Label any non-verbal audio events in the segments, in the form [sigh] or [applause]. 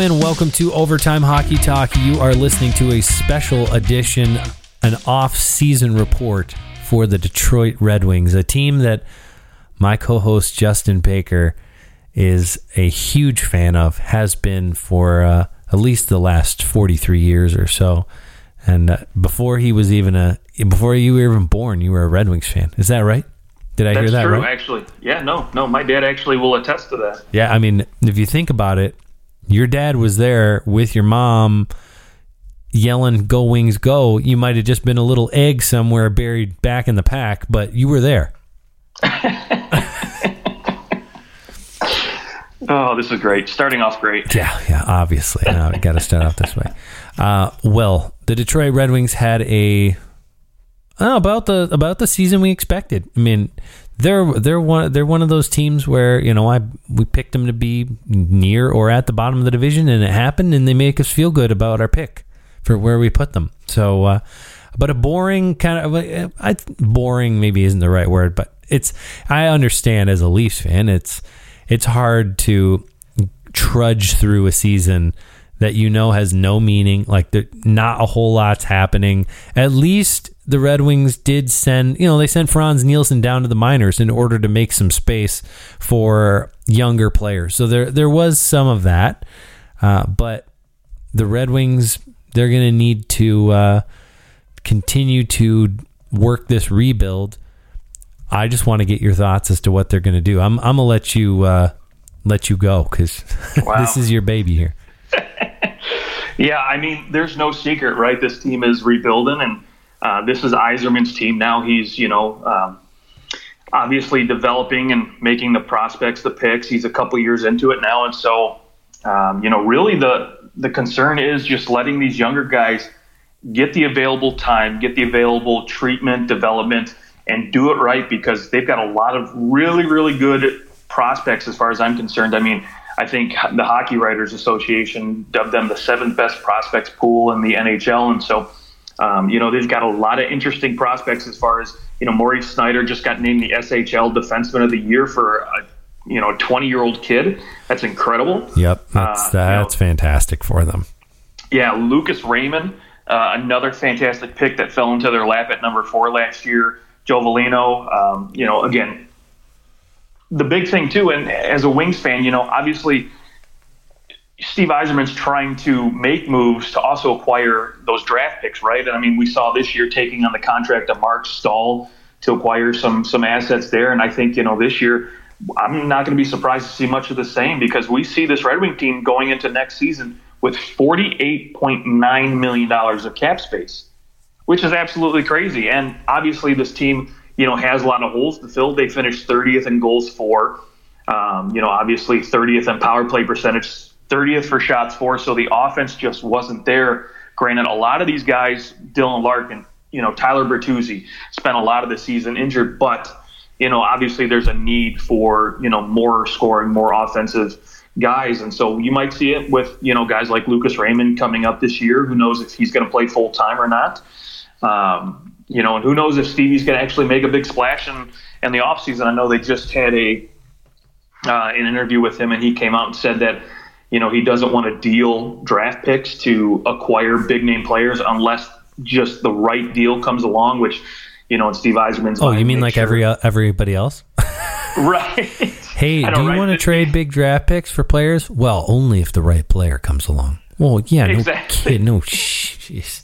and welcome to Overtime Hockey Talk. You are listening to a special edition, an off season report for the Detroit Red Wings, a team that my co host Justin Baker is a huge fan of, has been for uh, at least the last 43 years or so. And uh, before he was even a, before you were even born, you were a Red Wings fan. Is that right? Did I That's hear that true, right? actually. Yeah, no, no. My dad actually will attest to that. Yeah, I mean, if you think about it, your dad was there with your mom yelling "Go Wings, go!" You might have just been a little egg somewhere buried back in the pack, but you were there. [laughs] Oh, this is great. Starting off great. Yeah, yeah. Obviously, uh, got to start off this way. Uh, well, the Detroit Red Wings had a oh, about the about the season we expected. I mean, they're they're one they're one of those teams where you know I we picked them to be near or at the bottom of the division, and it happened, and they make us feel good about our pick for where we put them. So, uh, but a boring kind of I, boring maybe isn't the right word, but it's I understand as a Leafs fan, it's it's hard to trudge through a season that you know has no meaning. Like there, not a whole lot's happening. At least the Red Wings did send, you know, they sent Frans Nielsen down to the minors in order to make some space for younger players. So there there was some of that, uh, but the Red Wings they're going to need to uh, continue to work this rebuild. I just want to get your thoughts as to what they're going to do. I'm I'm gonna let you uh, let you go because [laughs] Wow. this is your baby here. [laughs] Yeah, I mean, there's no secret, right? This team is rebuilding, and uh, this is Yzerman's team now. He's, you know, um, obviously developing and making the prospects, the picks. He's a couple years into it now, and so, um, you know, really the the concern is just letting these younger guys get the available time, get the available treatment, development, and do it right because they've got a lot of really, really good prospects as far as I'm concerned. I mean, I think the Hockey Writers Association dubbed them the seventh best prospects pool in the NHL, and so um, you know they've got a lot of interesting prospects as far as you know. Maurice Snyder just got named the SHL Defenseman of the Year for a you know a 20 year old kid. That's incredible. Yep, that's Uh, that's fantastic for them. Yeah, Lucas Raymond, uh, another fantastic pick that fell into their lap at number four last year. Joe Veleno, um, you know, again, the big thing too, and as a Wings fan, you know, obviously Steve Yzerman's trying to make moves to also acquire those draft picks, right? And I mean, we saw this year taking on the contract of Marc Staal to acquire some some assets there, and I think you know this year. I'm not going to be surprised to see much of the same because we see this Red Wing team going into next season with $48.9 million of cap space, which is absolutely crazy. And obviously, this team, you know, has a lot of holes to fill. They finished 30th in goals for, um, you know, obviously 30th in power play percentage, 30th for shots for. So the offense just wasn't there. Granted, a lot of these guys, Dylan Larkin, you know, Tyler Bertuzzi, spent a lot of the season injured, but you know, obviously there's a need for you know more scoring, more offensive guys, and so you might see it with you know guys like Lucas Raymond coming up this year. Who knows if he's going to play full time or not? Um, you know, and who knows if Stevie's going to actually make a big splash in in the offseason. I know they just had a uh, an interview with him, and he came out and said that you know he doesn't want to deal draft picks to acquire big name players unless just the right deal comes along, which you know, in Steve Yzerman's. Oh, you mean like sure- every uh, everybody else? [laughs] right? [laughs] Hey, do you right? want to trade big draft picks for players? Well, only if the right player comes along. Well, yeah, no Exactly. kid, no, shh, jeez.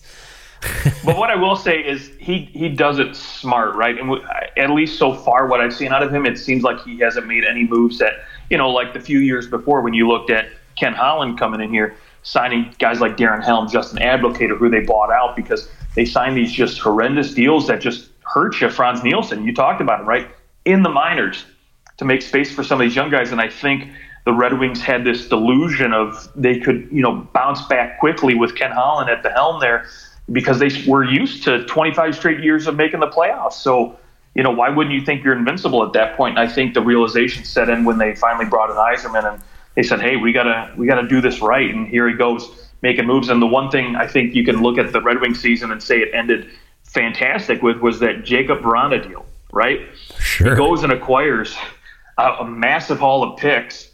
[laughs] but what I will say is he he does it smart, right? And w- at least so far, what I've seen out of him, it seems like he hasn't made any moves that you know, like the few years before when you looked at Ken Holland coming in here, signing guys like Darren Helm, Justin Abdelkader, who they bought out because they signed these just horrendous deals that just hurt you. Frans Nielsen, you talked about him, right? In the minors to make space for some of these young guys, and I think the Red Wings had this delusion of they could, you know, bounce back quickly with Ken Holland at the helm there because they were used to 25 straight years of making the playoffs. So, you know, why wouldn't you think you're invincible at that point? And I think the realization set in when they finally brought in Yzerman and they said, "Hey, we gotta we gotta do this right." And here he goes making moves. And the one thing I think you can look at the Red Wings season and say it ended fantastic with was that Jakub Vrana deal, right? Sure. He goes and acquires a, a massive haul of picks.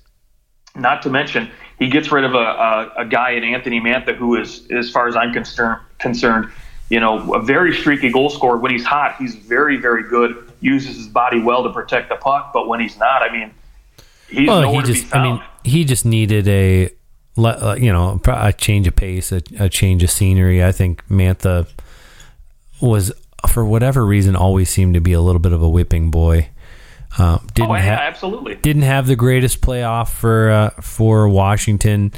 Not to mention, he gets rid of a, a, a guy in Anthony Mantha who is, as far as I'm concerned, concerned, you know, a very streaky goal scorer. When he's hot, he's very, very good. Uses his body well to protect the puck, but when he's not, I mean, he's Well, nowhere he to just, be found. I mean, he just needed a, uh, you know, a change of pace, a, a change of scenery. I think Mantha was, for whatever reason, always seemed to be a little bit of a whipping boy. Uh, didn't oh, yeah, ha- absolutely. didn't have the greatest playoff for uh, for Washington.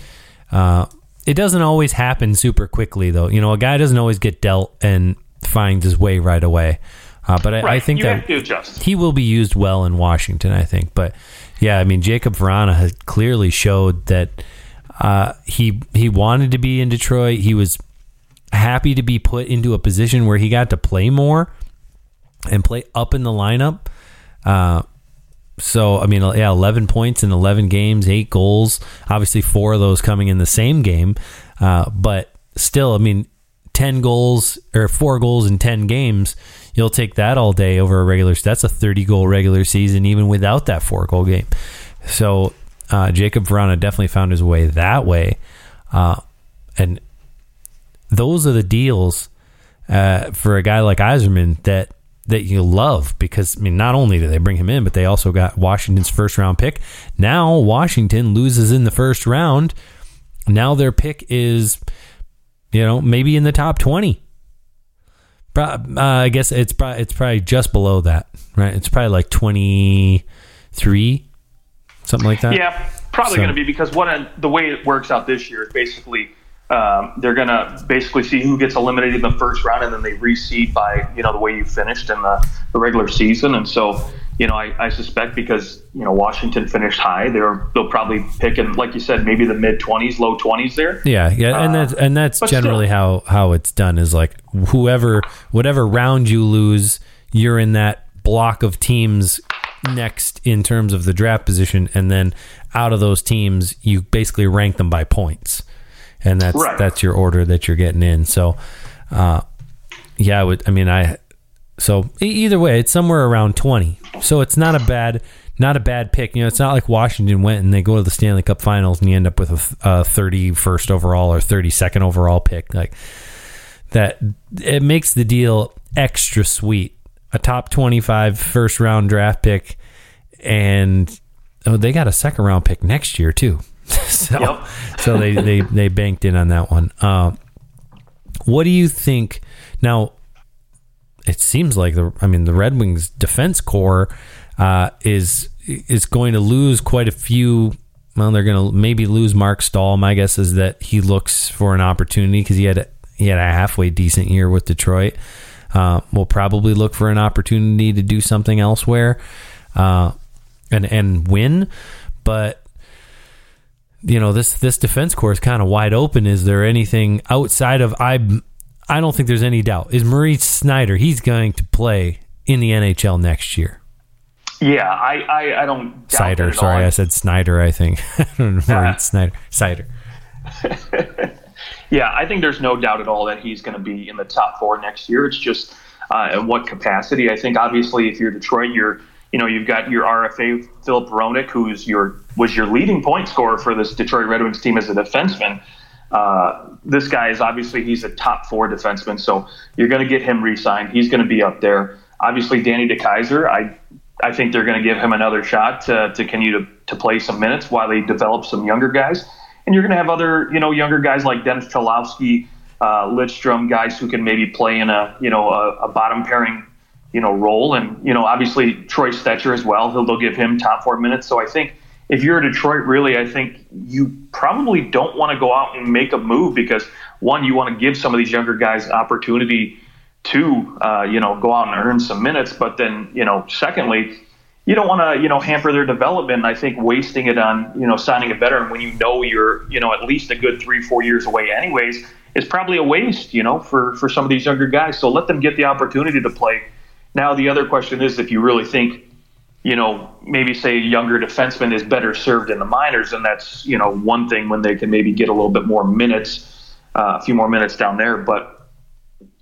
Uh, it doesn't always happen super quickly, though. You know, a guy doesn't always get dealt and finds his way right away. Uh, but I, Right. I think you that have to adjust. he will be used well in Washington. I think, but yeah, I mean, Jakub Vrana has clearly showed that uh, he he wanted to be in Detroit. He was happy to be put into a position where he got to play more and play up in the lineup. Uh, so I mean, yeah, eleven points in eleven games, eight goals. Obviously, four of those coming in the same game, uh, but still, I mean, ten goals or four goals in ten games. You'll take that all day over a regular. That's a thirty goal regular season, even without that four goal game. So uh, Jakub Vrana definitely found his way that way, uh, and those are the deals uh, for a guy like Yzerman that that you love because I mean not only do they bring him in, but they also got Washington's first round pick. Now Washington loses in the first round. Now their pick is, you know, maybe in the top twenty. Uh, I guess it's probably it's probably just below that, right? It's probably like twenty three, something like that. Yeah, probably So- going to be because what the way it works out this year is basically um, they're going to basically see who gets eliminated in the first round, and then they reseed by you know the way you finished in the, the regular season. And so you know I, I suspect because you know Washington finished high, they're they'll probably pick in like you said maybe the mid twenties, low twenties there. Yeah, yeah, and that's and that's but generally how how it's done is like whoever whatever round you lose, you're in that block of teams next in terms of the draft position, and then out of those teams, you basically rank them by points, and that's Right. that's your order that you're getting in. So, uh, yeah, I would. I mean, I so either way, it's somewhere around twenty. So it's not a bad, not a bad pick. You know, it's not like Washington went and they go to the Stanley Cup Finals and you end up with a, a thirty first overall or thirty second overall pick. Like that, it makes the deal extra sweet. A top 25 first round draft pick, and oh, they got a second round pick next year too. [laughs] so, Yep. so they, they they banked in on that one. Um, what do you think now? It seems like the I mean the Red Wings defense core uh, is is going to lose quite a few. Well, they're going to maybe lose Marc Staal. My guess is that he looks for an opportunity because he had a, he had a halfway decent year with Detroit. Uh, will probably look for an opportunity to do something elsewhere uh, and and win. But you know this this defense core is kind of wide open. Is there anything outside of I? I don't think there's any doubt. Is Maurice Snyder? He's going to play in the NHL next year. Yeah, I I, I don't doubt Seider. Sorry, all. I said Snyder. I think [laughs] I don't know. Maurice Snyder. Seider. [laughs] Yeah, I think there's no doubt at all that he's going to be in the top four next year. It's just uh, in what capacity. I think obviously if you're Detroit, you're you know you've got your RFA Filip Hronek, who's your was your leading point scorer for this Detroit Red Wings team as a defenseman. Uh, this guy is obviously he's a top four defenseman, so you're going to get him re-signed. He's going to be up there. Obviously, Danny DeKeyser, I I think they're going to give him another shot to, to continue to, to play some minutes while they develop some younger guys. And you're going to have other, you know, younger guys like Dennis Cholowski, uh, Lidstrom, guys who can maybe play in a, you know, a, a bottom pairing, you know, role. And, you know, obviously Troy Stecher as well. He'll, they'll give him top four minutes. So I think if you're Detroit, really, I think you probably don't want to go out and make a move because, one, you want to give some of these younger guys opportunity to, uh, you know, go out and earn some minutes. But then, you know, secondly, you don't want to, you know, hamper their development. And I think wasting it on, you know, signing a veteran when you know you're, you know, at least a good three, four years away, anyways, is probably a waste, you know, for for some of these younger guys. So let them get the opportunity to play. Now the other question is if you really think, you know, maybe say a younger defenseman is better served in the minors, and that's you know one thing when they can maybe get a little bit more minutes, uh, a few more minutes down there, but.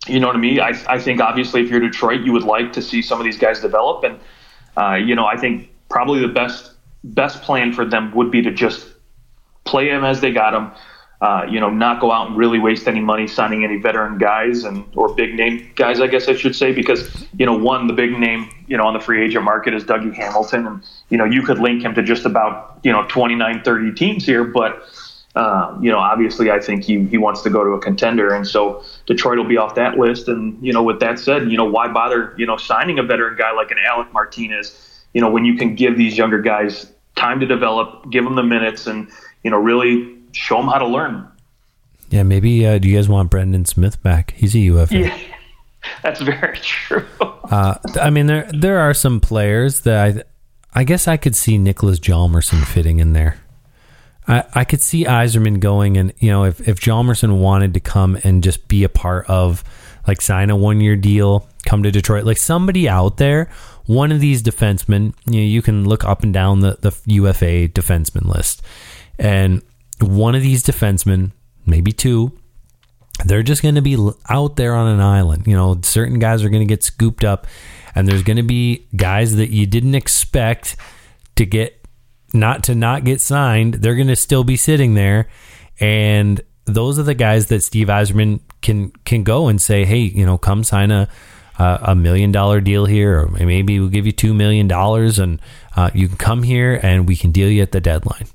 You know what I mean? I, I think obviously if you're Detroit, you would like to see some of these guys develop, and uh, you know, I think probably the best best plan for them would be to just play them as they got him. Uh, you know, not go out and really waste any money signing any veteran guys and or big name guys, I guess I should say, because you know, one the big name, you know, on the free agent market is Dougie Hamilton, and you know, you could link him to just about you know 29, 30 teams here, but uh, you know, obviously, I think he he wants to go to a contender, and so Detroit will be off that list. And you know, with that said, you know, why bother you know signing a veteran guy like an Alec Martinez? You know, when you can give these younger guys time to develop, give them the minutes, and you know, really show them how to learn. Yeah, maybe. Uh, do you guys want Brendan Smith back? He's a UFA. Yeah, [laughs] that's very true. uh, I mean, there there are some players that I, I guess I could see Niklas Hjalmarsson fitting in there. I, I could see Yzerman going, and you know, if if Hjalmarsson wanted to come and just be a part of, like, sign a one year deal, come to Detroit, like somebody out there, one of these defensemen, you know, you can look up and down the the UFA defenseman list, and one of these defensemen, maybe two, they're just going to be out there on an island. You know, certain guys are going to get scooped up, and there's going to be guys that you didn't expect to get not to not get signed. They're going to still be sitting there, and those are the guys that Steve Yzerman can can go and say, hey, you know, come sign a a million dollar deal here, or maybe we'll give you two million dollars, and uh, you can come here and we can deal you at the deadline.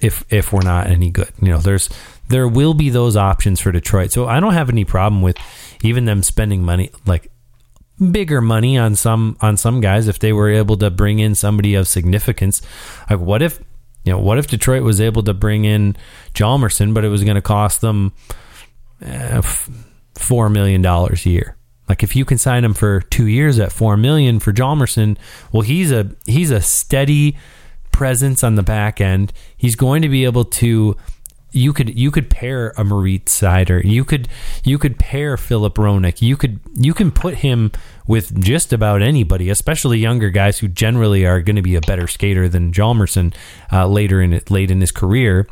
If if we're not any good, you know, there's there will be those options for Detroit. So I don't have any problem with even them spending money like bigger money on some on some guys if they were able to bring in somebody of significance. Like what if you know what if Detroit was able to bring in Hjalmarsson, but it was going to cost them eh, four million dollars a year. Like if you can sign him for two years at four million for Hjalmarsson, well he's a he's a steady presence on the back end. He's going to be able to you could you could pair a Moritz Seider. You could you could pair Filip Hronek. You could you can put him with just about anybody, especially younger guys who generally are going to be a better skater than Hjalmarsson uh, later in it late in his career.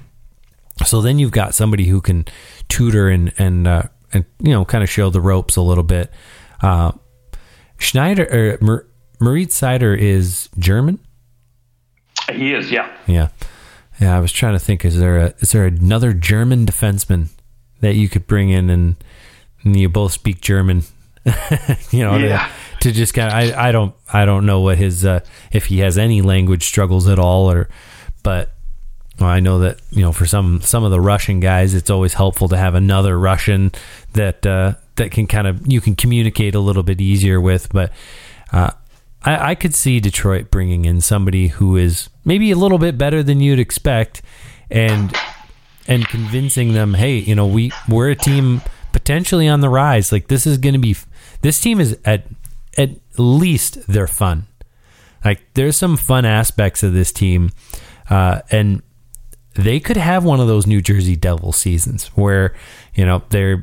So then you've got somebody who can tutor and and uh, and you know kind of show the ropes a little bit. Uh, Schneider or Mer, Moritz Seider is German. He is, yeah, yeah. Yeah, I was trying to think. Is there a is there another German defenseman that you could bring in and, and you both speak German? [laughs] you know, yeah. to, to, just kind of I, I don't I don't know what his uh, if he has any language struggles at all or but well, I know that you know for some some of the Russian guys it's always helpful to have another Russian that uh, that can kind of you can communicate a little bit easier with but uh, I, I could see Detroit bringing in somebody who is maybe a little bit better than you'd expect, and and convincing them, hey, you know, we we're a team potentially on the rise. Like this is going to be this team is at at least they're fun. Like there's some fun aspects of this team, uh, and they could have one of those New Jersey Devil seasons where you know they're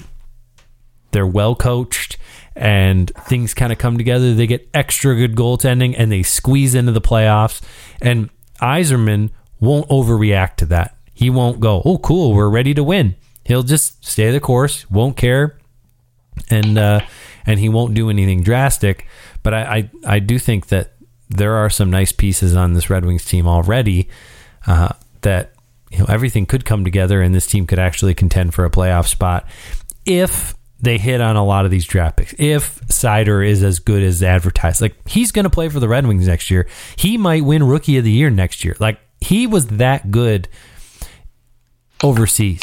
they're well coached and things kind of come together. They get extra good goaltending and they squeeze into the playoffs. And Yzerman won't overreact to that. He won't go, oh, cool, we're ready to win. He'll just stay the course, won't care, and uh, and he won't do anything drastic. But I, I, I do think that there are some nice pieces on this Red Wings team already uh, that you know everything could come together and this team could actually contend for a playoff spot if they hit on a lot of these draft picks. If Seider is as good as advertised, like he's going to play for the Red Wings next year, he might win Rookie of the Year next year. Like he was that good overseas.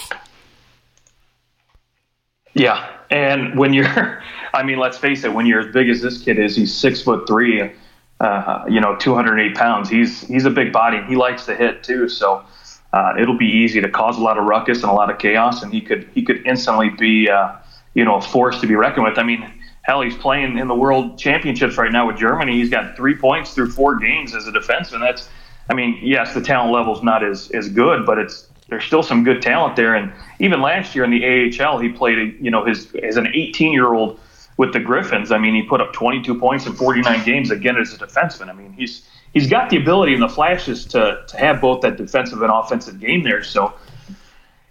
Yeah, and when you're, [laughs] I mean, let's face it, when you're as big as this kid is, he's six foot three, uh, you know, 208 pounds. He's he's a big body. He likes to hit too, so. Uh, it'll be easy to cause a lot of ruckus and a lot of chaos, and he could he could instantly be uh, you know, a force to be reckoned with. I mean, hell, he's playing in the World Championships right now with Germany. He's got three points through four games as a defenseman. That's, I mean, yes, the talent level's not as as good, but it's there's still some good talent there. And even last year in the AHL, he played, you know, his as an 18 year old with the Griffins. I mean, he put up 22 points in 49 games again as a defenseman. I mean, he's he's got the ability and the flashes to to have both that defensive and offensive game there. So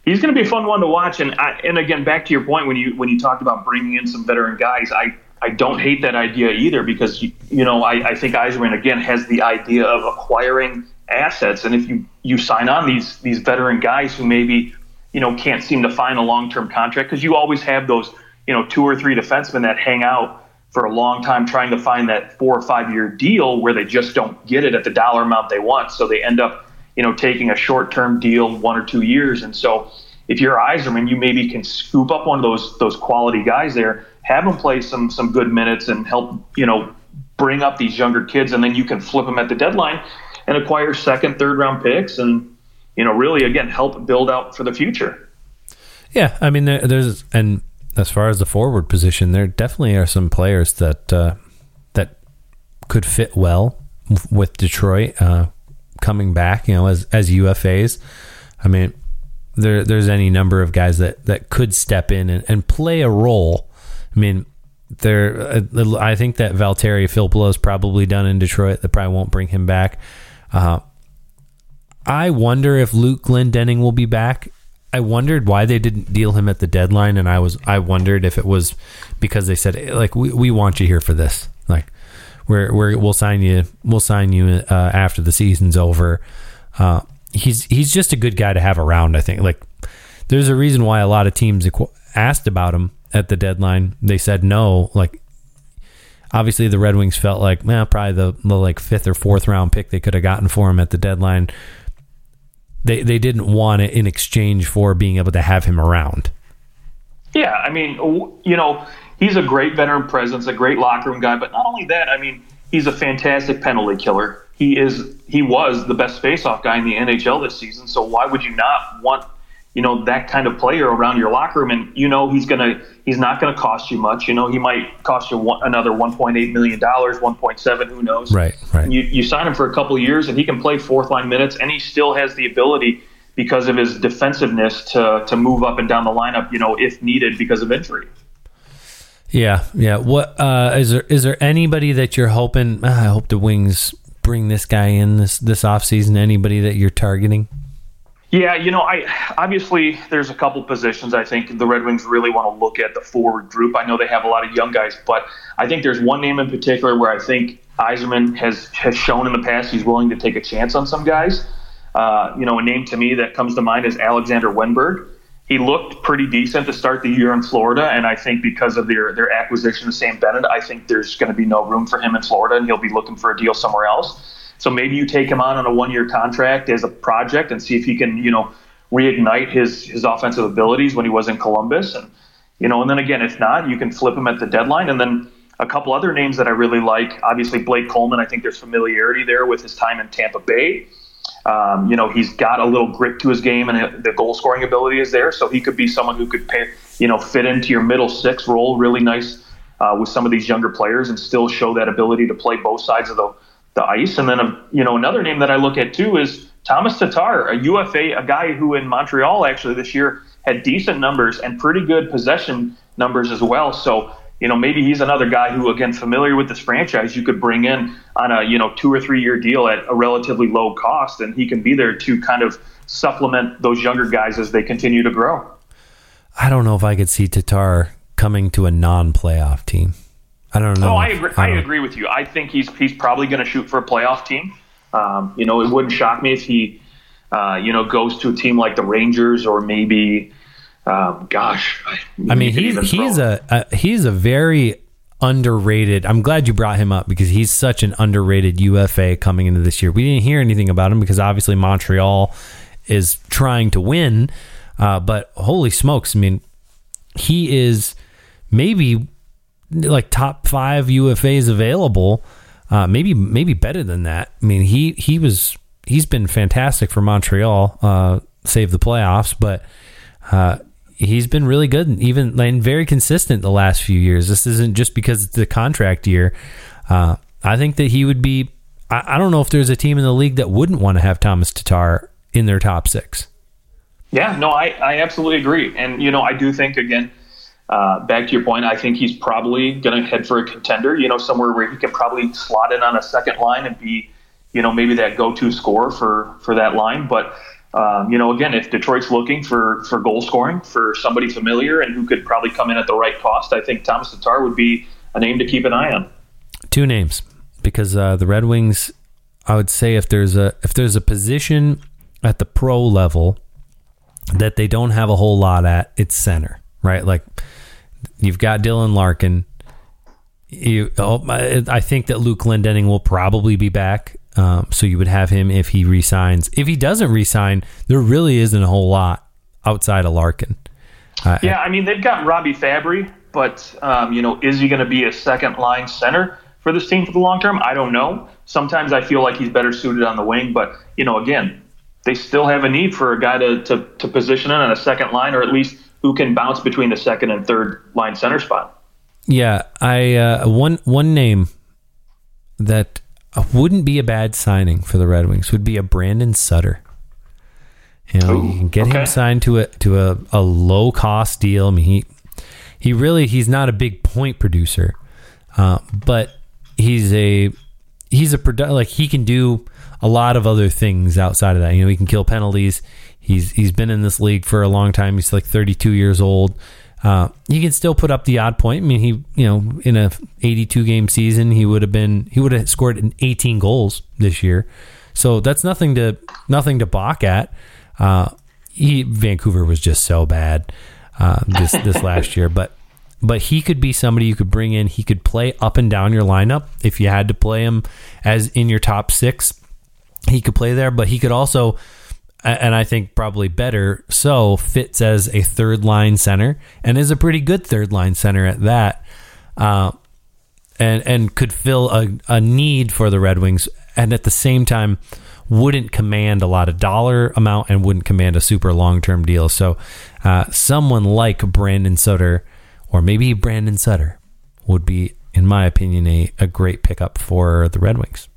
he's going to be a fun one to watch. And I, and again, back to your point when you when you talked about bringing in some veteran guys, I I don't hate that idea either because you, you know I, I think Yzerman again has the idea of acquiring assets. And if you you sign on these these veteran guys who maybe you know can't seem to find a long term contract because you always have those you know two or three defensemen that hang out for a long time trying to find that four or five year deal where they just don't get it at the dollar amount they want, so they end up you know taking a short term deal one or two years. And so if you're Yzerman, you maybe can scoop up one of those those quality guys there, have them play some some good minutes and help you know bring up these younger kids, and then you can flip them at the deadline and acquire second, third round picks, and you know really again help build out for the future. Yeah, I mean there, there's and as far as the forward position, there definitely are some players that uh, that could fit well with Detroit uh, coming back. You know, as as UFAs. I mean, there there's any number of guys that that could step in and, and play a role. I mean, there uh, I think that Filppula is probably done in Detroit. They probably won't bring him back. Uh, I wonder if Luke Glendening will be back. I wondered why they didn't deal him at the deadline, and I was I wondered if it was because they said like we, we want you here for this, like we're, we're we'll sign you we'll sign you uh, after the season's over. Uh, he's he's just a good guy to have around. I think like there's a reason why a lot of teams asked about him at the deadline. They said no. Like obviously the Red Wings felt like man probably the, the like fifth or fourth round pick they could have gotten for him at the deadline. They they didn't want it in exchange for being able to have him around. Yeah, I mean, you know, he's a great veteran presence, a great locker room guy, but not only that, I mean, he's a fantastic penalty killer. He is he was the best faceoff guy in the NHL this season. So why would you not want you know that kind of player around your locker room? And you know he's gonna he's not gonna cost you much. You know he might cost you one, another 1.8 million dollars, 1.7, who knows? Right, right. You you sign him for a couple of years, and he can play fourth line minutes, and he still has the ability because of his defensiveness to to move up and down the lineup. You know if needed because of injury. Yeah, yeah. What uh, is there? Is there anybody that you're hoping? Uh, I hope the Wings bring this guy in this this offseason? Anybody that you're targeting? Yeah, you know, I obviously there's a couple positions I think the Red Wings really want to look at the forward group. I know they have a lot of young guys, but I think there's one name in particular where I think Yzerman has has shown in the past he's willing to take a chance on some guys. Uh, you know, a name to me that comes to mind is Alexander Wennberg he looked pretty decent to start the year in Florida, and I think because of their their acquisition of Sam Bennett, I think there's going to be no room for him in Florida, and he'll be looking for a deal somewhere else. So maybe you take him on on a one year contract as a project and see if he can, you know, reignite his his offensive abilities when he was in Columbus, and you know, and then again, if not, you can flip him at the deadline, and then a couple other names that I really like. Obviously, Blake Coleman. I think there's familiarity there with his time in Tampa Bay. Um, you know, he's got a little grit to his game, and the goal scoring ability is there. So he could be someone who could, pay, you know, fit into your middle six role really nice uh, with some of these younger players, and still show that ability to play both sides of the the ice. And then, um, you know, another name that I look at too is Thomas Tatar, a UFA, a guy who in Montreal actually this year had decent numbers and pretty good possession numbers as well. So you know, maybe he's another guy who, again, familiar with this franchise, you could bring in on a, you know, two or three year deal at a relatively low cost, and he can be there to kind of supplement those younger guys as they continue to grow. I don't know if I could see Tatar coming to a non playoff team. I don't know. Oh, I agree. I, I agree with you. I think he's he's probably going to shoot for a playoff team. Um, you know, it wouldn't shock me if he, uh, you know, goes to a team like the Rangers or maybe um, gosh, I, I mean, he's he's a, a he's a very underrated. I'm glad you brought him up because he's such an underrated UFA coming into this year. We didn't hear anything about him because obviously Montreal is trying to win. Uh, but holy smokes, I mean, he is maybe like top five UFAs available. Uh, maybe maybe better than that. I mean, he he was he's been fantastic for Montreal, uh, save the playoffs, but uh, he's been really good, even and very consistent the last few years. This isn't just because it's the contract year. Uh, I think that he would be. I, I, don't know if there's a team in the league that wouldn't want to have Thomas Tatar in their top six. Yeah, no, I, I absolutely agree, and you know I do think again. Uh, back to your point, I think he's probably going to head for a contender. You know, somewhere where he can probably slot in on a second line and be, you know, maybe that go-to scorer for for that line. But um, you know, again, if Detroit's looking for, for goal scoring for somebody familiar and who could probably come in at the right cost, I think Thomas Tatar would be a name to keep an eye on. Two names, because uh, the Red Wings I would say if there's a if there's a position at the pro level that they don't have a whole lot at, it's center, right? Like you've got Dylan Larkin. You, oh, I think that Luke Glendening will probably be back. Um, so you would have him if he resigns. If he doesn't resign, there really isn't a whole lot outside of Larkin. Uh, Yeah, I mean they've got Robby Fabbri, but um, you know, is he going to be a second line center for this team for the long term? I don't know. Sometimes I feel like he's better suited on the wing, but you know, again, they still have a need for a guy to to, to position in on a second line, or at least who can bounce between the second and third line center spot. Yeah, I uh, one one name that wouldn't be a bad signing for the Red Wings would be a Brandon Sutter. You know, Ooh, you can get okay. him signed to a to a, a low cost deal. I mean, he he really he's not a big point producer, uh, but he's a he's a produ- like he can do a lot of other things outside of that. You know, he can kill penalties. He's he's been in this league for a long time. He's like 32 years old. Uh, he can still put up the odd point. I mean, he you know in a 82 game season he would have been he would have scored an 18 goals this year. So that's nothing to nothing to balk at. Uh, he Vancouver was just so bad uh, this this [laughs] last year, but but he could be somebody you could bring in. He could play up and down your lineup if you had to play him as in your top six. He could play there, but he could also, and I think probably better so, fits as a third line center and is a pretty good third line center at that. Uh, and and could fill a, a need for the Red Wings, and at the same time wouldn't command a lot of dollar amount and wouldn't command a super long term deal. So, uh, someone like Brandon Sutter, or maybe Brandon Sutter, would be, in my opinion, a, a great pickup for the Red Wings.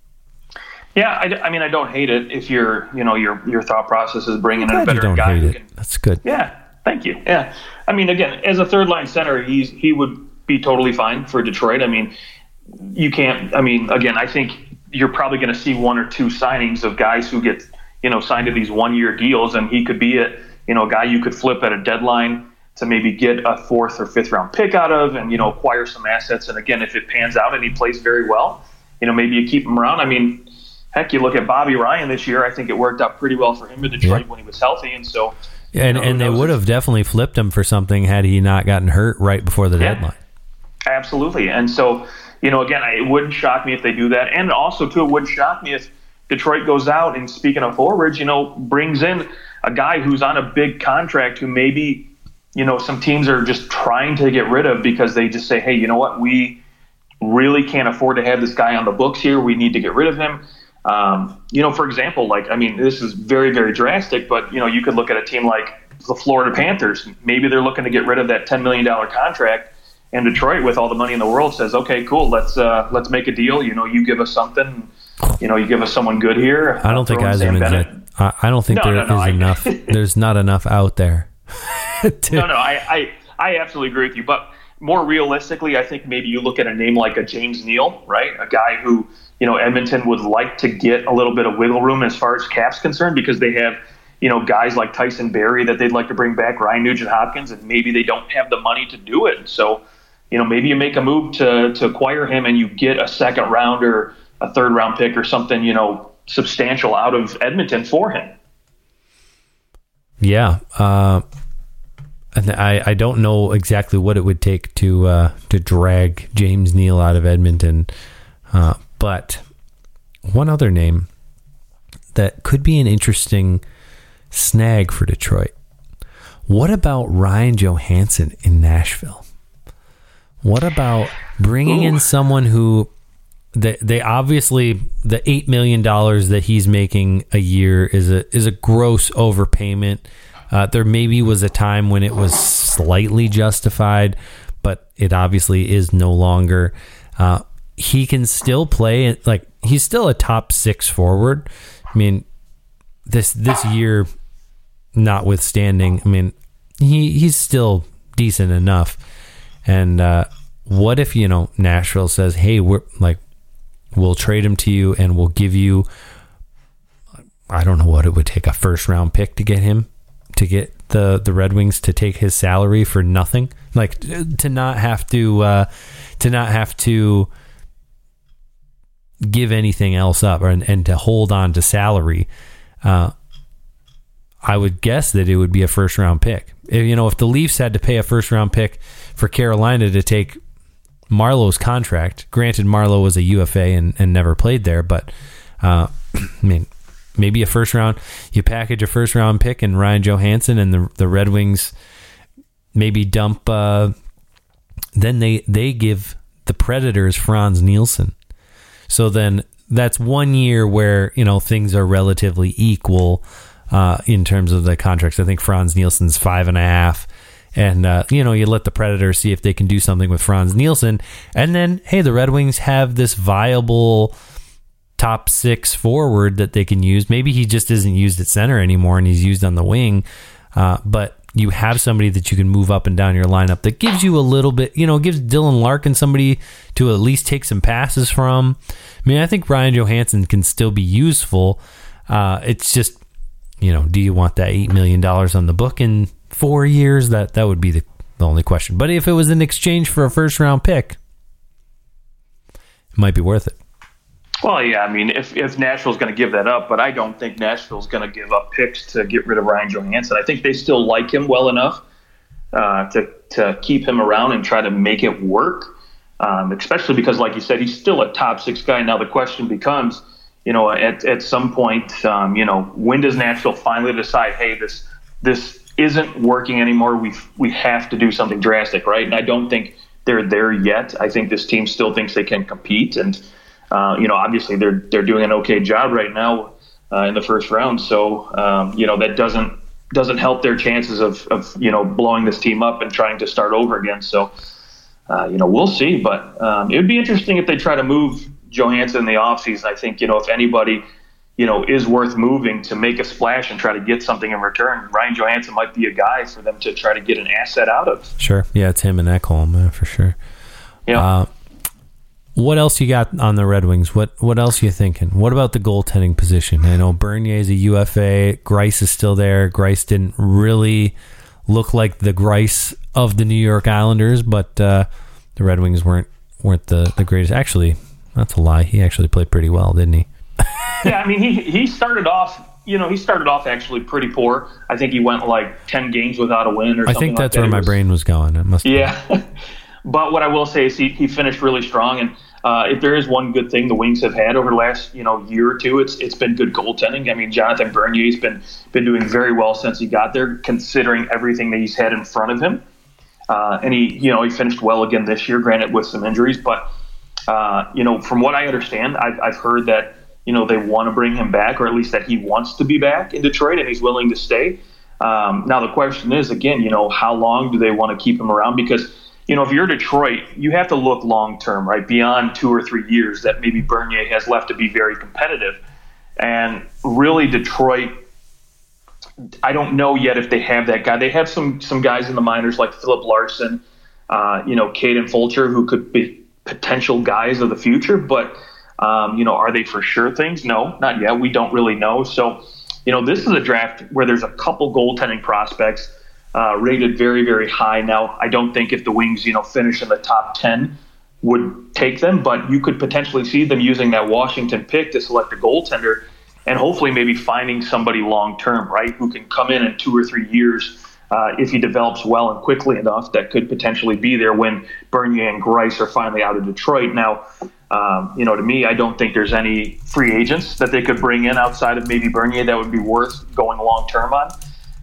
Yeah, I, I mean I don't hate it if your you know your your thought process is bringing in a better don't guy hate who it. can That's good. Yeah, thank you. Yeah, I mean, again, as a third line center, he's he would be totally fine for Detroit. I mean, you can't. I mean, again, I think you're probably going to see one or two signings of guys who get you know signed to these one year deals, and he could be a you know a guy you could flip at a deadline to maybe get a fourth or fifth round pick out of, and you know acquire some assets. And again, if it pans out and he plays very well, you know maybe you keep him around. I mean. Heck, you look at Bobby Ryan this year. I think it worked out pretty well for him in Detroit Yeah. when he was healthy, and so And know, and they would have definitely flipped him for something had he not gotten hurt right before the Yeah. deadline. Absolutely. And so, you know, again, it wouldn't shock me if they do that. And also, too, it wouldn't shock me if Detroit goes out and, speaking of forwards, you know, brings in a guy who's on a big contract who maybe, you know, some teams are just trying to get rid of because they just say, hey, you know what, we really can't afford to have this guy on the books here. We need to get rid of him. Um, you know, for example, like, I mean, this is very, very drastic, but, you know, you could look at a team like the Florida Panthers. Maybe they're looking to get rid of that $10 million contract. And Detroit, with all the money in the world, says, "Okay, cool. Let's uh, let's make a deal. You know, you give us something. You know, you give us someone good here. I don't think Throw in Sam Yzerman's Bennett. it. I, I don't think No, there no, no, is I- [laughs] enough. There's not enough out there. [laughs] to- No, no, I, I, I absolutely agree with you. But more realistically, I think maybe you look at a name like a James Neal, right? A guy who, you know, Edmonton would like to get a little bit of wiggle room as far as cap's concerned because they have, you know, guys like Tyson Barrie that they'd like to bring back, Ryan Nugent Hopkins, and maybe they don't have the money to do it. So, you know, maybe you make a move to, to acquire him and you get a second round or a third round pick or something, you know, substantial out of Edmonton for him. Yeah. Uh, I, I don't know exactly what it would take to uh, to drag James Neal out of Edmonton, uh, but one other name that could be an interesting snag for Detroit. What about Ryan Johansen in Nashville? What about bringing in someone who they, they obviously the eight million dollars that he's making a year is a is a gross overpayment. Uh, there maybe was a time when it was slightly justified, but it obviously is no longer. Uh, he can still play like he's still a top six forward. I mean, this this year, notwithstanding, I mean, he he's still decent enough. And uh, what if you know Nashville says, "Hey, we're like, we'll trade him to you, and we'll give you." I don't know what it would take a first round pick to get him to get the the Red Wings to take his salary for nothing, like to not have to uh, to not have to give anything else up and, and to hold on to salary, uh, I would guess that it would be a first round pick. If, you know, if the Leafs had to pay a first round pick for Carolina to take Marleau's contract, granted Marleau was a UFA and, and never played there, but uh, [clears throat] I mean, maybe a first round, you package a first round pick and Ryan Johansen and the the Red Wings maybe dump. Uh, then they they give the Predators Frans Nielsen. So then that's one year where you know things are relatively equal uh, in terms of the contracts. I think Frans Nielsen's five and a half. And uh, you know, you let the Predators see if they can do something with Frans Nielsen, and then hey, the Red Wings have this viable top six forward that they can use. Maybe he just isn't used at center anymore, and he's used on the wing. Uh, but you have somebody that you can move up and down your lineup that gives you a little bit, you know, gives Dylan Larkin somebody to at least take some passes from. I mean, I think Ryan Johansen can still be useful. Uh, it's just, you know, do you want that eight million dollars on the book in four years? That that would be the, the only question. But if it was in exchange for a first round pick, it might be worth it. Well, yeah, I mean, if, if Nashville's going to give that up, but I don't think Nashville's going to give up picks to get rid of Ryan Johansen. I think they still like him well enough uh, to, to keep him around and try to make it work, um, especially because, like you said, he's still a top six guy. Now, the question becomes, you know, at, at some point, um, you know, when does Nashville finally decide, hey, this this isn't working anymore? We we have to do something drastic, right? And I don't think they're there yet. I think this team still thinks they can compete and – uh, you know, obviously they're they're doing an okay job right now uh, in the first round. So um, you know that doesn't doesn't help their chances of, of you know blowing this team up and trying to start over again. So uh, you know we'll see, but um, it would be interesting if they try to move Johansen in the offseason. I think you know if anybody you know is worth moving to make a splash and try to get something in return, Ryan Johansen might be a guy for them to try to get an asset out of. Sure, yeah, it's him and Ekholm uh, for sure. Yeah. Uh, what else you got on the Red Wings? What what else you thinking? What about the goaltending position? I know Bernier is a UFA. Greiss is still there. Greiss didn't really look like the Greiss of the New York Islanders, but uh, the Red Wings weren't weren't the, the greatest. Actually, that's a lie. He actually played pretty well, didn't he? [laughs] yeah, I mean he he started off you know, he started off actually pretty poor. I think he went like ten games without a win or something. I think that's like where my was, brain was going. It must be. Yeah. [laughs] But what I will say is he, he finished really strong. And uh, if there is one good thing the Wings have had over the last you know year or two, it's it's been good goaltending. I mean, Jonathan Bernier's been been doing very well since he got there, considering everything that he's had in front of him. Uh, and he you know he finished well again this year, granted with some injuries. But uh, you know, from what I understand, I've, I've heard that you know they want to bring him back, or at least that he wants to be back in Detroit, and he's willing to stay. Um, now the question is again, you know, how long do they want to keep him around? Because you know, if you're Detroit, you have to look long term, right? Beyond two or three years that maybe Bernier has left to be very competitive. And really, Detroit, I don't know yet if they have that guy. They have some some guys in the minors like Filip Larsson, uh, you know, Kaden Fulcher, who could be potential guys of the future. But um, you know, are they for sure things? No, not yet. We don't really know. So, you know, this is a draft where there's a couple goaltending prospects uh, rated very, very high. Now, I don't think if the Wings, you know, finish in the top 10 would take them, but you could potentially see them using that Washington pick to select a goaltender and hopefully maybe finding somebody long term, right, who can come in in two or three years uh, if he develops well and quickly enough that could potentially be there when Bernier and Greiss are finally out of Detroit. Now, um, you know, to me, I don't think there's any free agents that they could bring in outside of maybe Bernier that would be worth going long term on.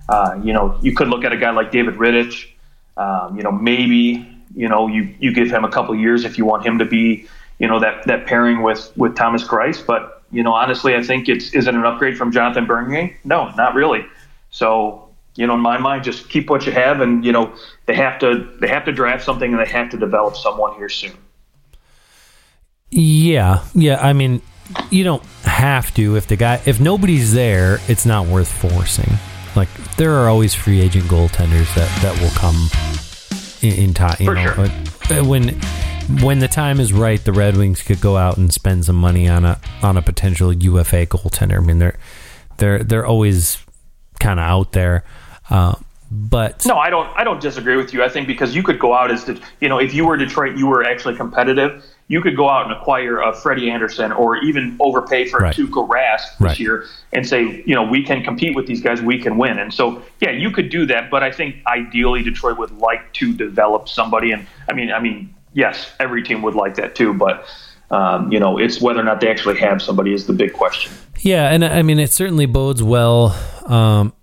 Uh, you know, you could look at a guy like David Rittich. Um, you know, maybe you know you you give him a couple years if you want him to be you know that that pairing with with Thomas Greiss. But you know, honestly, I think it's is it an upgrade from Jonathan Bernier? No, not really. So you know, in my mind, just keep what you have, and you know, they have to they have to draft something, and they have to develop someone here soon. Yeah, yeah. I mean, you don't have to if the guy if nobody's there, it's not worth forcing. Like there are always free agent goaltenders that that will come in, in time. You For know, sure. When when the time is right, the Red Wings could go out and spend some money on a on a potential UFA goaltender. I mean, they're they're they're always kind of out there. Uh, but no, I don't. I don't disagree with you. I think because you could go out as the, you know, if you were Detroit, you were actually competitive. You could go out and acquire a Freddie Andersen or even overpay for Right. a Tuukka Rask this Right. year and say, you know, we can compete with these guys, we can win. And so, yeah, you could do that, but I think ideally Detroit would like to develop somebody. And I mean, I mean, yes, every team would like that too, but um, you know, it's whether or not they actually have somebody is the big question. Yeah, and I mean it certainly bodes well um,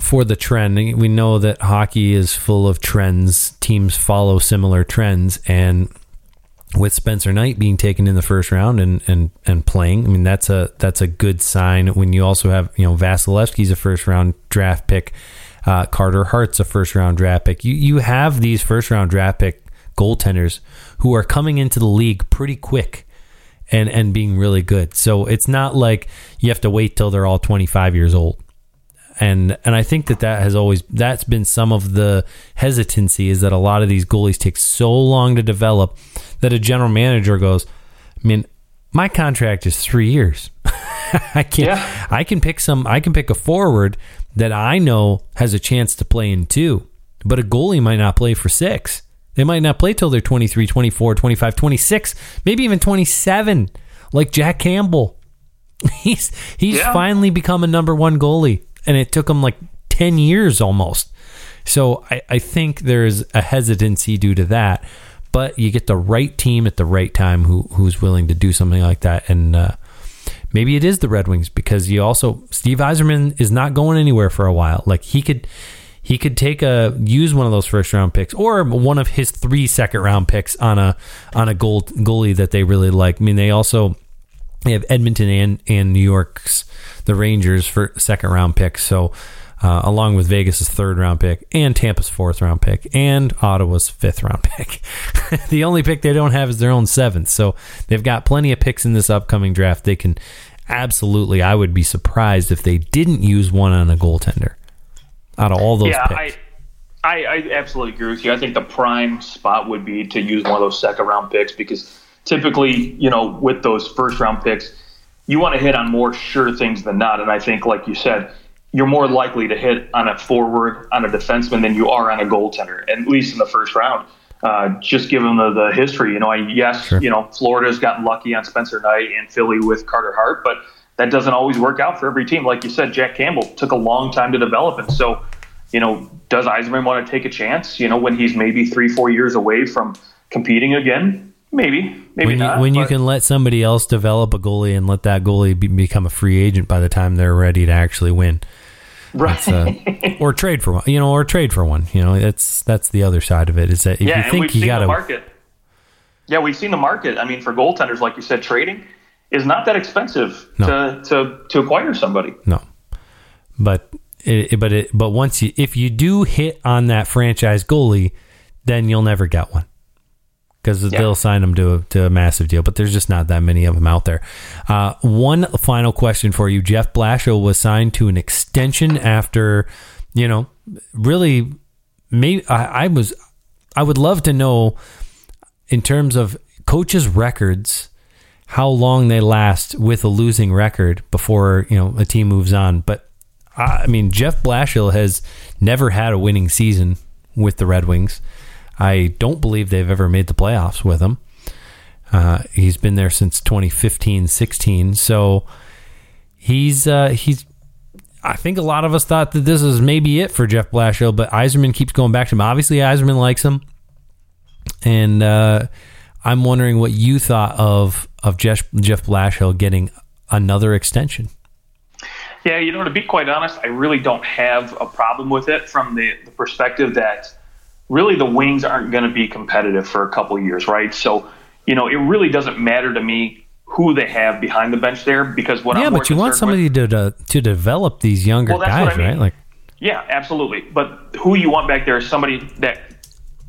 for the trend. We know that hockey is full of trends. Teams follow similar trends, and with Spencer Knight being taken in the first round and and and playing, I mean that's a that's a good sign. When you also have you know Vasilevskiy's a first round draft pick, uh, Carter Hart's a first round draft pick. You you have these first round draft pick goaltenders who are coming into the league pretty quick and and being really good. So it's not like you have to wait till they're all 25 years old. And and I think that that has always that's been some of the hesitancy is that a lot of these goalies take so long to develop that a general manager goes, I mean, my contract is 3 years. [laughs] I can Yeah. I can pick some I can pick a forward that I know has a chance to play in 2, but a goalie might not play for 6. They might not play till they're 23, 24, 25, 26, maybe even 27, like Jack Campbell. [laughs] He's he's Yeah. finally become a number one goalie, and it took them like 10 years almost. So I, I think there's a hesitancy due to that, but you get the right team at the right time who who's willing to do something like that, and uh, maybe it is the Red Wings because you also Steve Yzerman is not going anywhere for a while. Like he could he could take a use one of those first round picks or one of his three second round picks on a on a goal goalie that they really like. I mean, they also they have Edmonton and and New York's the Rangers for second round picks. So. Uh, along with Vegas's third round pick and Tampa's fourth round pick and Ottawa's fifth round pick. [laughs] the only pick they don't have is their own seventh. So they've got plenty of picks in this upcoming draft. They can absolutely, I would be surprised if they didn't use one on a goaltender out of all those yeah, picks. I, I, I absolutely agree with you. I think the prime spot would be to use one of those second round picks because typically, you know, with those first round picks, you want to hit on more sure things than not. And I think, like you said, you're more likely to hit on a forward, on a defenseman than you are on a goaltender, at least in the first round. Uh, just given the, the history, you know, I, yes, Sure. you know, Florida's gotten lucky on Spencer Knight and Philly with Carter Hart, but that doesn't always work out for every team. Like you said, Jack Campbell took a long time to develop, and so you know, does Yzerman want to take a chance? You know, when he's maybe three, four years away from competing again? Maybe, maybe when you, not. when you can let somebody else develop a goalie and let that goalie be, become a free agent by the time they're ready to actually win, right? Uh, [laughs] or trade for one, you know, or trade for one, you know, that's that's the other side of it. Is that if yeah, you think you got the to market. Yeah, we've seen the market. I mean, for goaltenders, like you said, trading is not that expensive No. to, to to acquire somebody. No, but it- but it, but once you if you do hit on that franchise goalie, then you'll never get one because they'll sign them to a, to a massive deal. But there's just not that many of them out there. Uh, one final question for you: Jeff Blashill was signed to an extension after, you know, really. Maybe I, I was. I would love to know, in terms of coaches' records, how long they last with a losing record before you know a team moves on. But I I mean, Jeff Blashill has never had a winning season with the Red Wings. I don't believe they've ever made the playoffs with him. Uh, he's been there since 2015, 16. So he's uh, he's. I think a lot of us thought that this is maybe it for Jeff Blashill, but Yzerman keeps going back to him. Obviously, Yzerman likes him, and uh, I'm wondering what you thought of of Jeff Jeff Blashill getting another extension. Yeah, you know, to be quite honest, I really don't have a problem with it from the, the perspective that really the Wings aren't going to be competitive for a couple years, right? So, you know, it really doesn't matter to me who they have behind the bench there because what yeah, I'm but you want concerned with- somebody to, to to develop these younger Well, guys, I mean. right? Like, Yeah, absolutely. But who you want back there is somebody that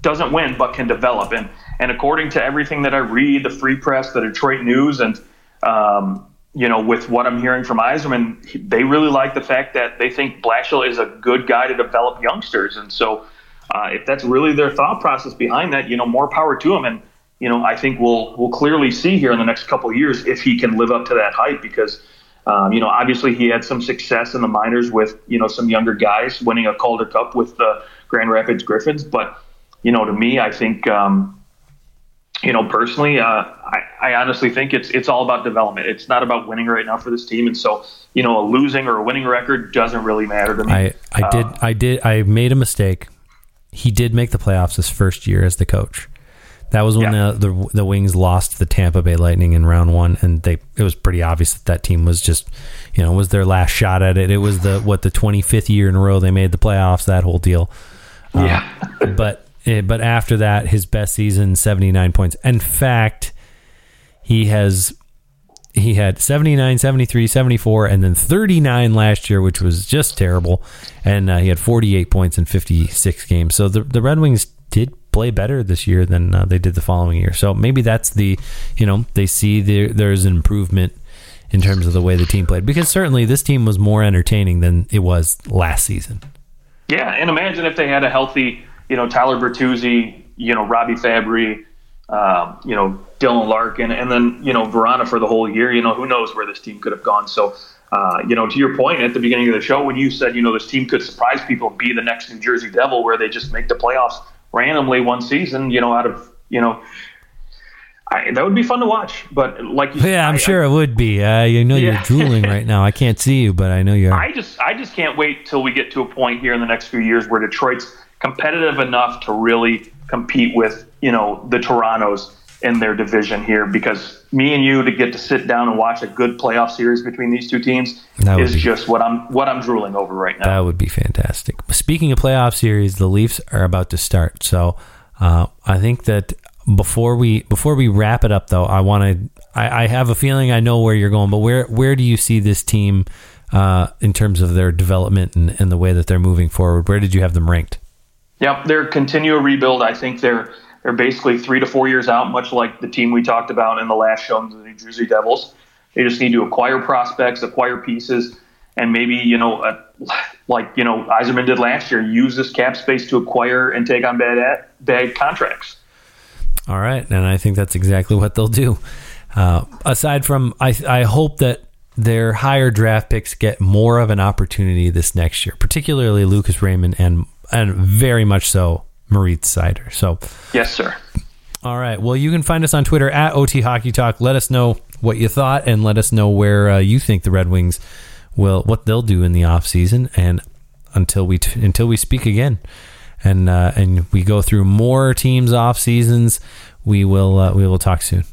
doesn't win but can develop. And and according to everything that I read, the Free Press, the Detroit News, and um, you know, with what I'm hearing from Yzerman, they really like the fact that they think Blashill is a good guy to develop youngsters. And so, uh, if that's really their thought process behind that, you know, more power to him. And you know, I think we'll we'll clearly see here in the next couple of years if he can live up to that hype because. Um, you know, obviously he had some success in the minors with you know some younger guys winning a Calder Cup with the Grand Rapids Griffins. But you know, to me, I think um, you know, personally, uh, I, I honestly think it's it's all about development. It's not about winning right now for this team, and so you know, a losing or a winning record doesn't really matter to me. I, I did I did I made a mistake. He did make the playoffs his first year as the coach. That was when Yeah. the, the the Wings lost the Tampa Bay Lightning in round one, and they it was pretty obvious that that team was just, you know, was their last shot at it. It was the what the twenty fifth year in a row they made the playoffs. That whole deal. yeah, [laughs] but eh, but after that, his best season, seventy nine points. In fact, he has he had 79, 73, 74, and then 39 last year, which was just terrible. And uh, he had 48 points in 56 games. So the, the Red Wings did play better this year than uh, they did the following year. So maybe that's the, you know, they see there, there's an improvement in terms of the way the team played. Because certainly this team was more entertaining than it was last season. yeah. And imagine if they had a healthy, you know, Tyler Bertuzzi, you know, Robby Fabbri, um, you know, Dylan Larkin, and then you know Vrana for the whole year. You know, who knows where this team could have gone. So. Uh, you know, to your point at the beginning of the show, when you said, you know, this team could surprise people and be the next New Jersey Devil, where they just make the playoffs randomly one season, you know, out of, you know, I, that would be fun to watch. But like you Yeah, I'm I- sure it would be. Uh, you know you're drooling right now. I can't see you, but I know you are. I just I just can't wait till we get to a point here in the next few years where Detroit's competitive enough to really compete with you know the Torontos in their division here because me and you to get to sit down and watch a good playoff series between these two teams That is be- just what I'm what I'm drooling over right now. That would be fantastic. Speaking of playoff series, the Leafs are about to start. So uh, I think that before we before we wrap it up, though, I want to. I, I have a feeling I know where you're going, but where where do you see this team uh, in terms of their development and, and the way that they're moving forward? Where did you have them ranked? Yep, they're continual rebuild. I think they're they're basically three to four years out, much like the team we talked about in the last show, the New Jersey Devils. They just need to acquire prospects, acquire pieces, and maybe you know, uh, like you know, Yzerman did last year, use this cap space to acquire and take on bad bad contracts. All right, and I think that's exactly what they'll do. Uh, aside from, I I hope that their higher draft picks get more of an opportunity this next year, particularly Lucas Raymond and and very much so Moritz Seider. So, Yes, sir. all right. Well, you can find us on Twitter at OT Hockey Talk. Let us know what you thought and let us know where uh, you think the Red Wings will what they'll do in the off season. And until we t- until we speak again, and uh, and we go through more teams off seasons, we will uh, we will talk soon.